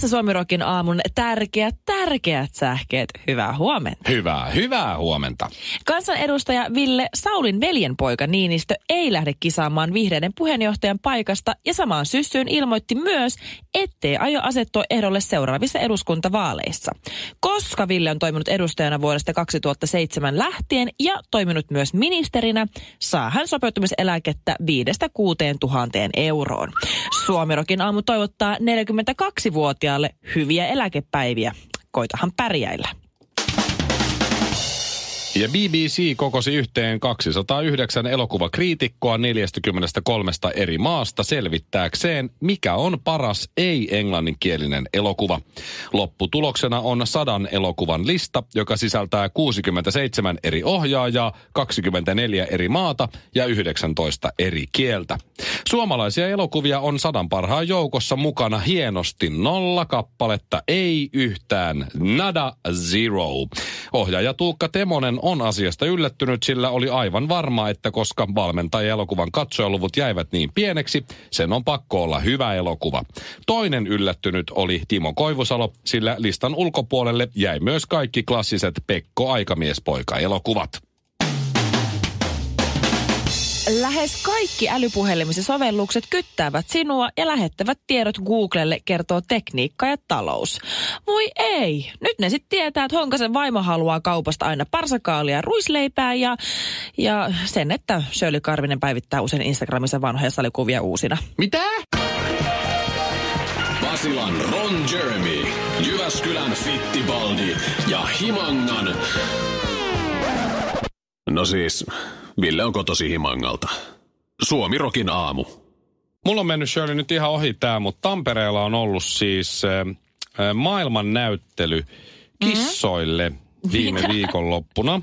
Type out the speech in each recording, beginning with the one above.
Tässä Suomirokin aamun tärkeät, tärkeät sähkeet. Hyvää huomenta. Hyvää, hyvää huomenta. Kansanedustaja Ville Saulin veljenpoika Niinistö ei lähde kisaamaan vihreiden puheenjohtajan paikasta ja samaan syssyyn ilmoitti myös, ettei aio asettua ehdolle seuraavissa eduskuntavaaleissa. Koska Ville on toiminut edustajana vuodesta 2007 lähtien ja toiminut myös ministerinä, saa hän sopeutumiseläkettä 5-6 tuhanteen euroon. Suomirokin aamu toivottaa 42-vuotiaalle hyviä eläkepäiviä. Koitahan pärjäillä. Ja BBC kokosi yhteen 209 elokuvakriitikkoa 43 eri maasta selvittääkseen, mikä on paras ei-englanninkielinen elokuva. Lopputuloksena on sadan elokuvan lista, joka sisältää 67 eri ohjaajaa, 24 eri maata ja 19 eri kieltä. Suomalaisia elokuvia on sadan parhaan joukossa mukana hienosti nolla kappaletta, ei yhtään, nada zero. Ohjaaja Tuukka Temonen on asiasta yllättynyt, sillä oli aivan varma, että koska valmentaja elokuvan katsojaluvut jäivät niin pieneksi, sen on pakko olla hyvä elokuva. Toinen yllättynyt oli Timo Koivusalo, sillä listan ulkopuolelle jäi myös kaikki klassiset Pekko Aikamiespoika elokuvat. Lähes kaikki älypuhelimis ja sovellukset kyttäävät sinua ja lähettävät tiedot Googlelle, kertoo tekniikka ja talous. Voi ei, nyt ne sitten tietää, että Honkasen vaimo haluaa kaupasta aina parsakaalia ruisleipää ja, ja sen, että Shirley Karvinen päivittää usein Instagramissa vanhoja salikuvia uusina. Mitä? Basilan Ron Jeremy, Jyväskylän Fittibaldi ja Himangan... No siis, Ville on kotosi Himangalta. Suomi Rokin aamu. Mulla on mennyt Shirley nyt ihan ohi tää, mutta Tampereella on ollut siis äh, maailman näyttely kissoille viime viikonloppuna.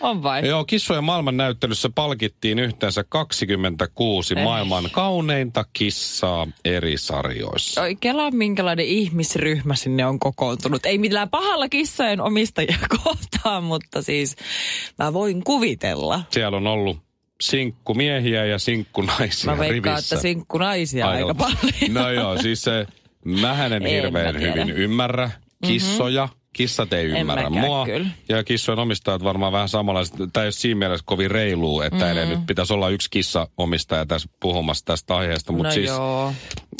On vai? Joo, kissojen maailman näyttelyssä palkittiin yhteensä 26 Ei. maailman kauneinta kissaa eri sarjoissa. Oi, kelaa minkälainen ihmisryhmä sinne on kokoontunut. Ei mitään pahalla kissojen omistajia kohtaan, mutta siis mä voin kuvitella. Siellä on ollut sinkkumiehiä ja sinkkunaisia Mä veikkaan, rivissä. että sinkkunaisia Ai aika on. paljon. No joo, siis se, mähän en En hirveän hyvin ymmärrä kissoja. Kissat ei ymmärrä mua. kyllä. Ja kissojen omistajat varmaan vähän samanlaiset. Tämä ei ole siinä mielessä kovin reilua, että mm. nyt pitäisi olla yksi kissa-omistaja tässä puhumassa tästä aiheesta. Mutta no siis, joo.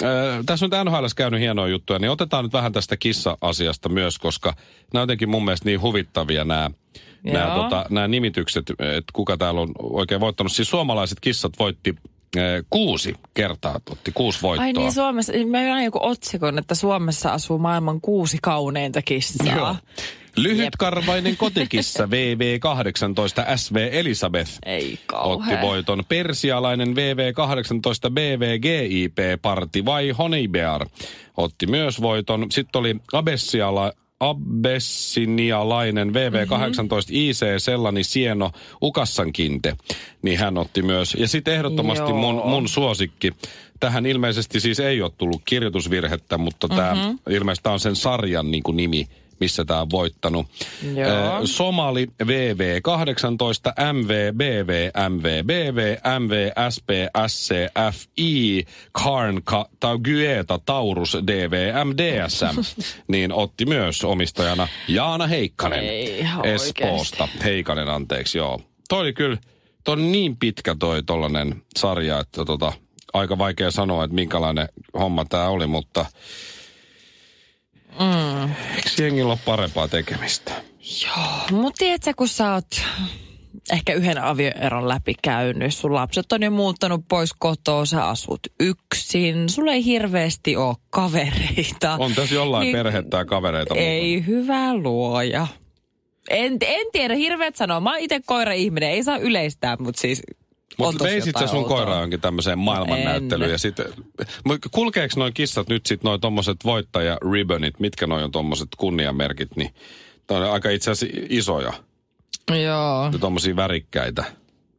äh, tässä on NHL käynyt hienoja juttuja, niin otetaan nyt vähän tästä kissa-asiasta myös, koska nämä on jotenkin mun mielestä niin huvittavia nämä nämä, tota, nämä nimitykset, että kuka täällä on oikein voittanut. Siis suomalaiset kissat voitti kuusi kertaa, otti kuusi voittoa. Ai niin, Suomessa, mä näin joku otsikon, että Suomessa asuu maailman kuusi kauneinta kissaa. Joo. Lyhytkarvainen kotikissa VV18 SV Elisabeth Ei otti voiton. Persialainen VV18 BVGIP Parti vai Honeybear otti myös voiton. Sitten oli Abessiala, Abessinialainen VV18 IC Sellani Sieno Ukassankinte, niin hän otti myös. Ja sitten ehdottomasti mun, Joo. mun suosikki. Tähän ilmeisesti siis ei ole tullut kirjoitusvirhettä, mutta tämä Mhm. ilmeisesti on sen sarjan niin kuin nimi, missä tämä on voittanut. Joo. Somali VV18, MVBV, MVBV, MVSP, SCFI, Karnka, Taugyeta, Taurus, DVM, DSM, niin otti myös omistajana Jaana Heikkanen Ei Espoosta. Heikanen, anteeksi, joo. Toi oli kyllä, toi on niin pitkä toi tollanen sarja, että tota, aika vaikea sanoa, että minkälainen homma tämä oli, mutta Mm. eikö jengillä ole parempaa tekemistä? Mutta tiedätkö, kun sä oot ehkä yhden avioeron läpi käynyt, sun lapset on jo muuttanut pois kotoa, sä asut yksin, sulla ei hirveästi ole kavereita. On tässä jollain Niin- perhettä ja kavereita. Ei hyvä luoja. En, en tiedä, hirveät sanoa. Mä oon itse koira-ihminen, ei saa yleistää, mutta siis Mutta veisit sä sun outoa. koiraa jonkin tämmöiseen maailmannäyttelyyn En. ja sitten... Kulkeeko noin kissat nyt sit noin tommoset voittaja ribbonit, mitkä noin on tommoset kunniamerkit, niin on aika itse asiassa isoja, Joo. ja tommosia värikkäitä.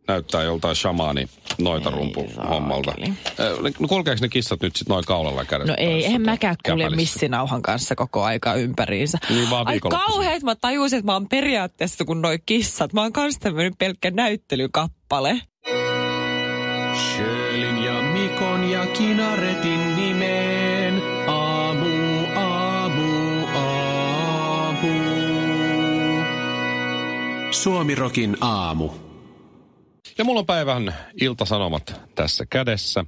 Näyttää joltain shamaani noitarumpu hommalta. saakeli. No kulkeeko ne kissat nyt sit noin kaulalla kädessä? No ei, eihän mäkään kulje missinauhan kanssa koko aika ympäriinsä. Niin vaan Ai kauheet, mä tajusin, että mä oon periaatteessa kun noi kissat. Mä oon kans tämmönen pelkkä näyttelykappale. Sjölin ja Mikon ja Kinaretin nimeen. Aamu, aamu, aamu. Suomirokin aamu. Ja mulla on päivän iltasanomat tässä kädessä.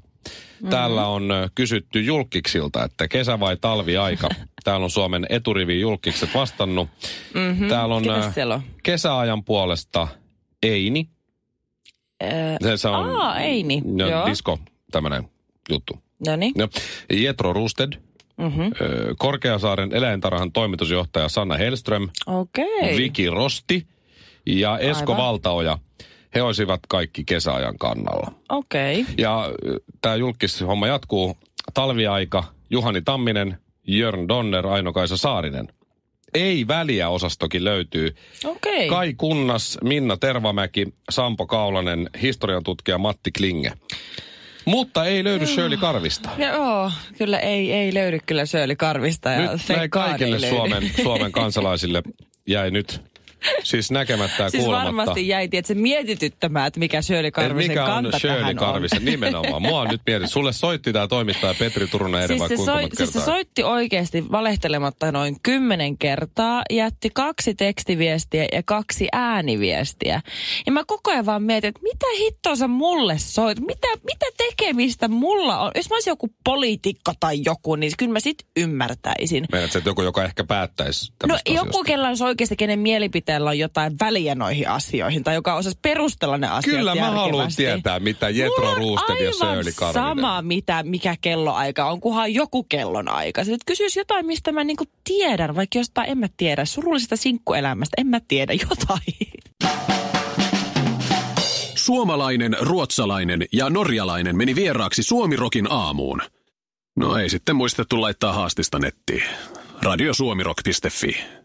Täällä on kysytty julkiksilta, että kesä vai talviaika. Täällä on Suomen eturivi julkikset vastannut. Mm-hmm. Täällä on, siellä on? kesäajan puolesta Eini. Öö, Se, on Aa, Eini, no, joo. disco, tämmönen juttu. no niin. No, Jetro Rusted, Mm-hmm. Korkeasaaren eläintarhan toimitusjohtaja Sanna Hellström, Okei. Viki Rosti ja Esko Aivan. Valtaoja. He olisivat kaikki kesäajan kannalla. Okei. Ja tämä julkishomma jatkuu. Talviaika, Juhani Tamminen, Jörn Donner, Aino-Kaisa Saarinen. Ei väliä osastokin löytyy. Okei. Kai Kunnas, Minna Tervamäki, Sampo Kaulanen, historian tutkija Matti Klinge. Mutta ei löydy Shirley Karvista. Joo, kyllä ei, ei löydy kyllä Shirley Karvista. Ja Nyt näin kaikille. Suomen, Suomen kansalaisille jäi nyt siis näkemättä ja Siis kuulematta. varmasti jäi, että se mietityttämään, että mikä Shirley Karvisen mikä on kanta Shirley tähän Karvisen on. nimenomaan. Mua on nyt mietin. Sulle soitti tämä toimittaja Petri Turunen eri Siis vai se, kuinka soi, siis se soitti oikeasti valehtelematta noin kymmenen kertaa, jätti kaksi tekstiviestiä ja kaksi ääniviestiä. Ja mä koko ajan vaan mietin, että mitä hittoa sä mulle soit? Mitä, mitä tekemistä mulla on? Jos mä olisin joku poliitikko tai joku, niin kyllä mä sit ymmärtäisin. Meinaat, että joku, joka ehkä päättäisi No joku, kella olisi oikeasti, kenen mielipiteellä on jotain väliä noihin asioihin, tai joka osaisi perustella ne asiat Kyllä mä haluan tietää, mitä Jetro Roosted ja Karvinen. sama, mitä, mikä kelloaika on, kunhan joku kellonaika. Sitten kysyisi jotain, mistä mä niinku tiedän, vaikka jostain en mä tiedä. Surullisesta sinkkuelämästä en mä tiedä jotain. Suomalainen, ruotsalainen ja norjalainen meni vieraaksi Suomirokin aamuun. No ei sitten muistettu laittaa haastista nettiin. Radiosuomirok.fi.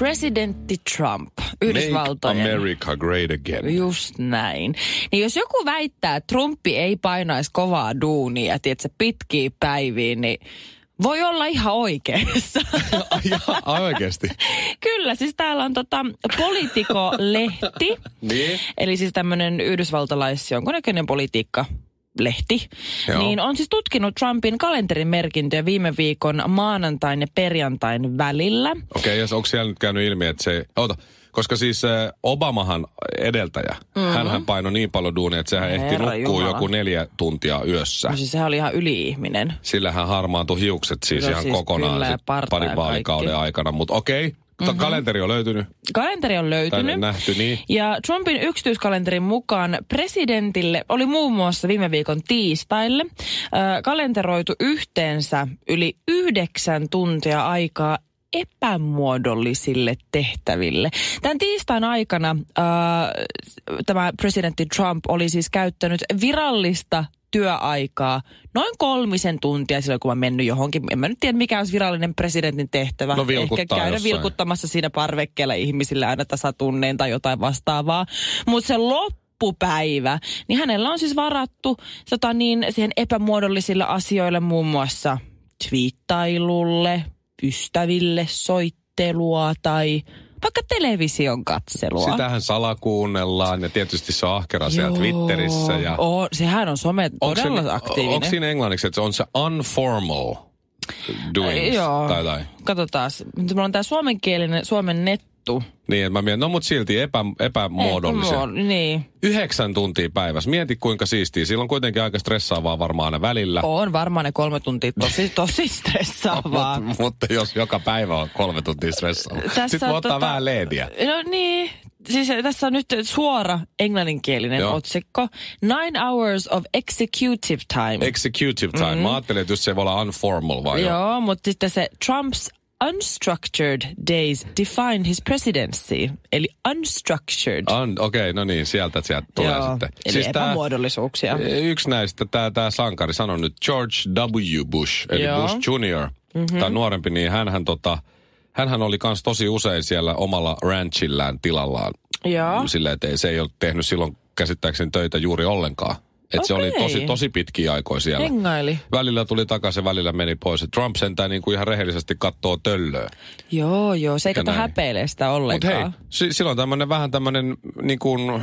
Presidentti Trump, Make Yhdysvaltojen. America great again. Just näin. Niin jos joku väittää, että Trumpi ei painaisi kovaa duunia, tiedätkö, pitkiä päiviä, niin voi olla ihan oikeassa. Ai oikeesti? Kyllä, siis täällä on tota Politico-lehti. Niin. Eli siis tämmöinen yhdysvaltalais jonkunnäköinen politiikka lehti, Joo. niin on siis tutkinut Trumpin kalenterin merkintöjä viime viikon maanantain ja perjantain välillä. Okei, okay, ja onko siellä nyt käynyt ilmi, että se... Ota, koska siis äh, Obamahan edeltäjä, mm-hmm. hänhän painoi niin paljon duunia, että sehän ehti Herra nukkua Jumala. joku neljä tuntia yössä. No siis sehän oli ihan yli-ihminen. Sillä hän harmaantui hiukset siis No ihan siis kokonaan parin vaalikauden kaikki. aikana. Mutta okei, okay, kalenteri on löytynyt. Kalenteri on löytynyt. nähty, niin. Ja Trumpin yksityiskalenterin mukaan presidentille oli muun muassa viime viikon tiistaille ö, kalenteroitu yhteensä yli yhdeksän tuntia aikaa epämuodollisille tehtäville. Tämän tiistain aikana äh, tämä presidentti Trump oli siis käyttänyt virallista työaikaa noin kolmisen tuntia silloin, kun mä mennyt johonkin. En mä nyt tiedä, mikä olisi virallinen presidentin tehtävä. No Ehkä käydä jossain. vilkuttamassa siinä parvekkeella ihmisille aina tasatunneen tai jotain vastaavaa. Mutta se loppupäivä, niin hänellä on siis varattu tota niin, siihen epämuodollisille asioille muun muassa twiittailulle, ystäville soittelua tai vaikka television katselua. Sitähän salakuunnellaan ja tietysti se on ahkera siellä Twitterissä. Ja Oo, sehän on some todella se, aktiivinen. Onko siinä englanniksi, että se on se unformal doings Joo. tai jotain? Katsotaan. Mulla on tämä suomenkielinen, suomen nettu. Niin, että mä mietin, no mut silti epä, epämuodollisia. Epämuod- Niin. Yhdeksän tuntia päivässä. Mieti kuinka siistiä. Silloin kuitenkin aika stressaavaa varmaan aina välillä. On varmaan ne kolme tuntia tosi, tosi stressaavaa. Mutta, mutta jos joka päivä on kolme tuntia stressaavaa. Tässä Sitten voi on ottaa tota- vähän leediä. No niin. Siis tässä on nyt suora englanninkielinen Joo. otsikko. Nine hours of executive time. Executive time. Mm-hmm. Mä ajattelin, että just se voi olla unformal vai Joo, mutta sitten se Trump's unstructured days defined his presidency. Eli unstructured. On, Okei, okay, no niin, sieltä sieltä tulee Joo, sitten. Eli tää- epämuodollisuuksia. Yksi näistä, tämä tää sankari sanoi nyt George W. Bush, eli Joo. Bush Jr. Mm-hmm. tai nuorempi, niin hänhän, tota, hänhän oli kans tosi usein siellä omalla ranchillään tilallaan. Joo. Silleen, että se ei ole tehnyt silloin käsittääkseni töitä juuri ollenkaan. Että se oli tosi, tosi pitkiä aikoja siellä. Hengaili. Välillä tuli takaisin, välillä meni pois. Trump sentään niin kuin ihan rehellisesti kattoo töllöä. Joo, joo. Se ei kato näin. häpeilee sitä Mutta ollenkaan. hei, si- silloin tämmöinen vähän tämmöinen, niin kuin,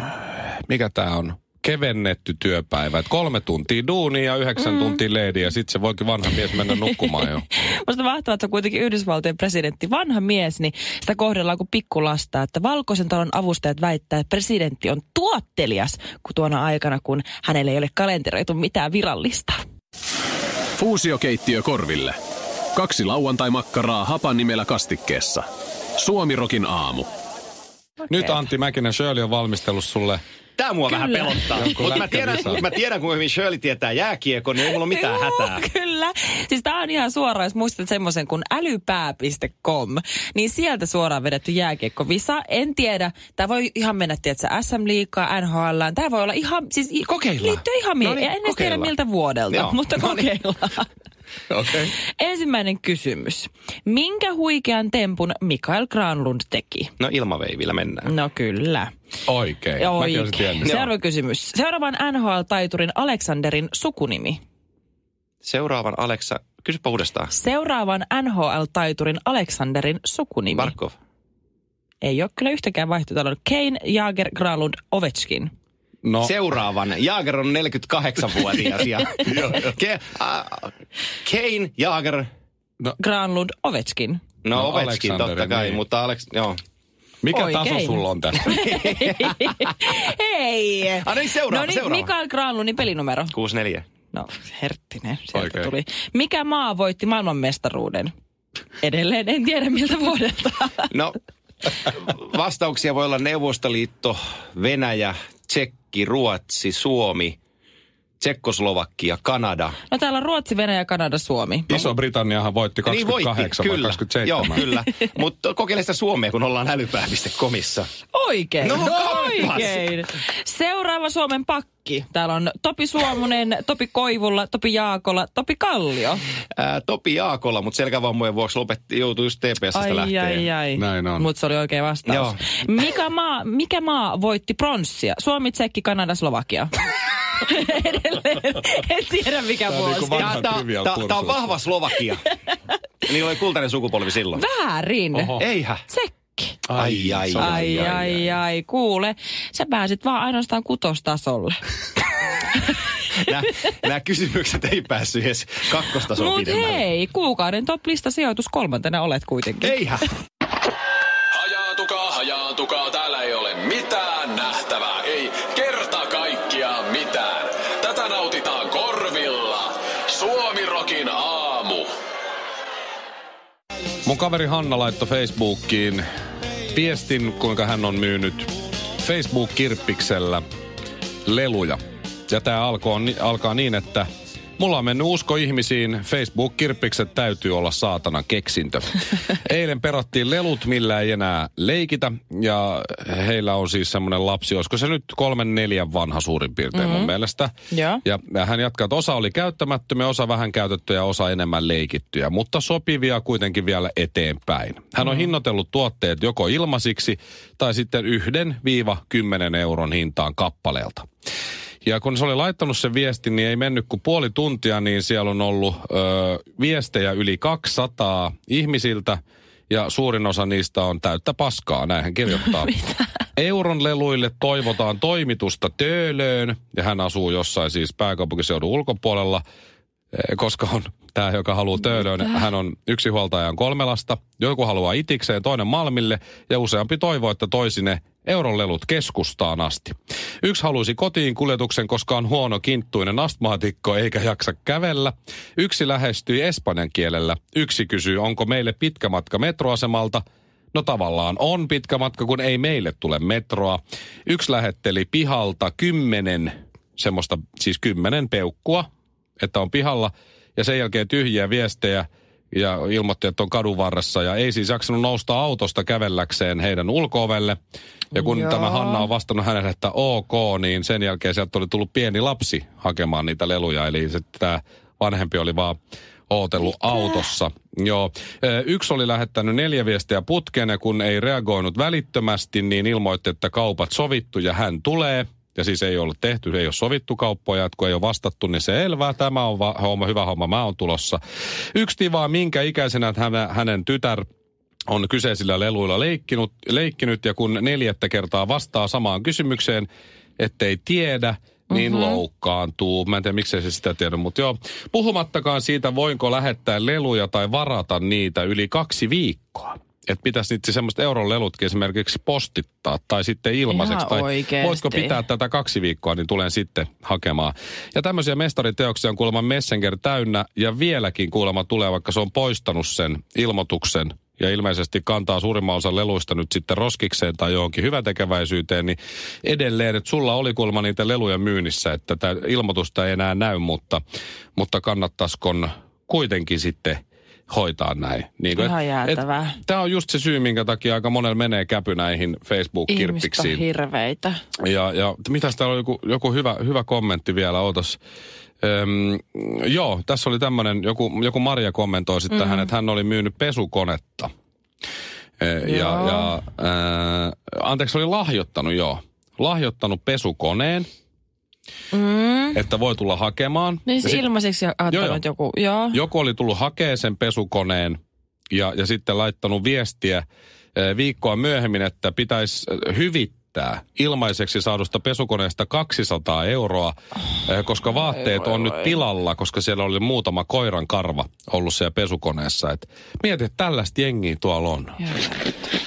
mikä tämä on, kevennetty työpäivä. Et kolme tuntia duunia ja yhdeksän mm. tuntia leidi ja sitten se voikin vanha mies mennä nukkumaan jo. Musta mahtavaa, että se on kuitenkin Yhdysvaltojen presidentti, vanha mies, niin sitä kohdellaan kuin pikkulasta, että valkoisen talon avustajat väittää, että presidentti on tuottelias kun tuona aikana, kun hänelle ei ole kalenteroitu mitään virallista. Fuusiokeittiö korville. Kaksi lauantai-makkaraa hapan nimellä kastikkeessa. Suomirokin aamu. Nyt Antti Mäkinen Shirley on valmistellut sulle Tää mua vähän Kyllä. pelottaa. Jonkun Mutta mä tiedän, mut mä tiedän, kuinka hyvin Shirley tietää jääkiekon, niin ei mulla ole mitään Joo, hätää. Kyllä. Siis tää on ihan suoraan, jos muistat semmoisen kuin älypää.com, niin sieltä suoraan vedetty jääkiekkovisa. En tiedä, tää voi ihan mennä, tiedätkö, SM Liigaa, NHL, tää voi olla ihan, siis Kokeillaan. liittyy ihan No no niin, En edes tiedä kokeillaan. miltä vuodelta, Joo. mutta No niin. Okay. Ensimmäinen kysymys. Minkä huikean tempun Mikael Granlund teki? No ilmaveivillä mennään. No kyllä. Oikein. Oikein. Seuraava kysymys. Seuraavan NHL-taiturin Aleksanderin sukunimi. Seuraavan Aleksa, kysypä uudestaan. Seuraavan NHL-taiturin Aleksanderin sukunimi. Barkov. Ei ole kyllä yhtäkään vaihtoehtoa. Kane, Jager, Granlund, Ovechkin. No, Seuraavan. Jaager on 48-vuotias. Ja Ke, äh, Kane, Jaager, Granlund, Ovechkin. no, No, Ovechkin Alexander, totta kai, niin. mutta Alex, joo. mikä Oikein. taso sulla on tässä? Hei! Ah, niin, seuraava, no niin, seuraava. Mikael Granlundin pelinumero. 6-4. No, herttinen, sieltä Oikein. tuli. Mikä maa voitti maailmanmestaruuden? Edelleen en tiedä miltä vuodelta. No, vastauksia voi olla Neuvostoliitto, Venäjä, Tsekki, Ruotsi, Suomi, Tsekkoslovakia, Kanada. No täällä on Ruotsi, Venäjä, Kanada, Suomi. Iso-Britanniahan voitti 28 vai kyllä. 27. Joo, kyllä. Mutta kokeile sitä Suomea, kun ollaan älypää.comissa. Oikein. No, kappas. oikein. Seuraava Suomen pakki. Täällä on Topi Suomunen, Topi Koivulla, Topi Jaakola, Topi Kallio. Ää, Topi Jaakola, mutta selkävammojen vuoksi lopetti, joutui just TPSstä Ai, lähteen. ai, ai. Näin on. Mutta se oli oikein vastaus. Joo. Mikä maa, mikä maa voitti pronssia? Suomi, Tsekki, Kanada, Slovakia. Edelleen. En tiedä mikä on vuosi. tää, tää on vahva Slovakia. Niillä oli kultainen sukupolvi silloin. Väärin. Oho. Eihän. Tsekki. Ai, ai, se on- Ai, ai, ai, kuule. Sä pääsit vaan ainoastaan kutostasolle. Nämä, nämä kysymykset ei päässyt edes kakkostasoon Mut pidemmälle. hei, kuukauden top-lista sijoitus kolmantena olet kuitenkin. Eihän. Mun kaveri Hanna laittoi Facebookiin viestin, kuinka hän on myynyt Facebook-kirppiksellä leluja. Ja tämä alkaa, alkaa niin, että mulla on mennyt usko ihmisiin, Facebook-kirppikset täytyy olla saatana keksintö. Eilen perattiin lelut, millä ei enää leikitä, ja heillä on siis semmoinen lapsi, olisiko se nyt kolmen neljän vanha suurin piirtein mm-hmm. mun mielestä. Joo. Ja hän jatkaa, että osa oli käyttämättömiä, osa vähän käytettyjä, osa enemmän leikittyjä, mutta sopivia kuitenkin vielä eteenpäin. Hän on Mm. hinnoitellut tuotteet joko ilmasiksi tai sitten yhden viiva kymmenen euron hintaan kappaleelta. Ja kun se oli laittanut sen viestin, niin ei mennyt kuin puoli tuntia, niin siellä on ollut ö, viestejä yli 200 ihmisiltä, ja suurin osa niistä on täyttä paskaa, näin hän kirjoittaa. Euron leluille toivotaan toimitusta Töölöön, ja hän asuu jossain siis pääkaupunkiseudun ulkopuolella, eh, koska on tämä, joka haluaa Töölöön, hän on yksi huoltajan kolme lasta, joku haluaa itikseen, toinen Malmille, ja useampi toivoo, että toisi ne euron lelut keskustaan asti. Yksi halusi kotiin kuljetuksen, koska on huono kinttuinen astmaatikko eikä jaksa kävellä. Yksi lähestyi espanjan kielellä. Yksi kysyy, onko meille pitkä matka metroasemalta. No tavallaan on pitkä matka, kun ei meille tule metroa. Yksi lähetteli pihalta kymmenen, semmoista siis kymmenen peukkua, että on pihalla. Ja sen jälkeen tyhjiä viestejä. ja ilmoitti, että on kadun varressa ja ei siis jaksanut nousta autosta kävelläkseen heidän ulkoovelle. Ja kun Joo. tämä Hanna on vastannut hänelle, että ok, niin sen jälkeen sieltä oli tullut pieni lapsi hakemaan niitä leluja. Eli se, tämä vanhempi oli vaan ootellut autossa. Joo. Yksi oli lähettänyt neljä viestiä putkeen ja kun ei reagoinut välittömästi, niin ilmoitti, että kaupat sovittu ja hän tulee. Ja siis ei ollut tehty, ei ole sovittu kauppoja, että kun ei ole vastattu, niin se elvää. Tämä on va- homma, hyvä homma, mä oon tulossa. Yksi tivaa, minkä ikäisenä hänen tytär on kyseisillä leluilla leikkinut, leikkinyt ja kun neljättä kertaa vastaa samaan kysymykseen, ettei tiedä, niin mm-hmm. loukkaantuu. Mä en tiedä, miksei se sitä tiedä, mutta joo. Puhumattakaan siitä, voinko lähettää leluja tai varata niitä yli kaksi viikkoa. Että pitäisi niitä semmoiset euron lelutkin esimerkiksi postittaa tai sitten ilmaiseksi. Ihan tai oikeesti. voitko pitää tätä kaksi viikkoa, niin tulen sitten hakemaan. Ja tämmöisiä mestariteoksia on kuulemma Messenger täynnä ja vieläkin kuulemma tulee, vaikka se on poistanut sen ilmoituksen ja ilmeisesti kantaa suurimman osan leluista nyt sitten roskikseen tai johonkin hyväntekeväisyyteen, niin edelleen, että sulla oli kuulemma niitä leluja myynnissä, että tämä ilmoitusta ei enää näy, mutta, mutta kannattaisiko kuitenkin sitten hoitaa näin. Niin Ihan jäätävää. Tämä on just se syy, minkä takia aika monella menee käpy näihin Ihmiset on Facebook-kirppiksiin. hirveitä. Ja, ja mitäs täällä oli joku, joku hyvä, hyvä kommentti vielä, ootas. Öm, joo, tässä oli tämmöinen, joku, joku Maria kommentoi sitten mm. tähän, että hän oli myynyt pesukonetta. E, ja, ja ää, anteeksi, oli lahjoittanut, joo. Lahjoittanut pesukoneen, Mm. että voi tulla hakemaan. Niin se sit- ilmaiseksi joo. joku, joo. joku oli tullut hakea sen pesukoneen ja, ja sitten laittanut viestiä eh, viikkoa myöhemmin, että pitäisi eh, hyvittää ilmaiseksi saadusta pesukoneesta 200 euroa, eh, koska vaatteet on nyt pilalla, koska siellä oli muutama koiran karva ollut siellä pesukoneessa. Et mieti, että tällaista jengiä tuolla on. Puuhamaa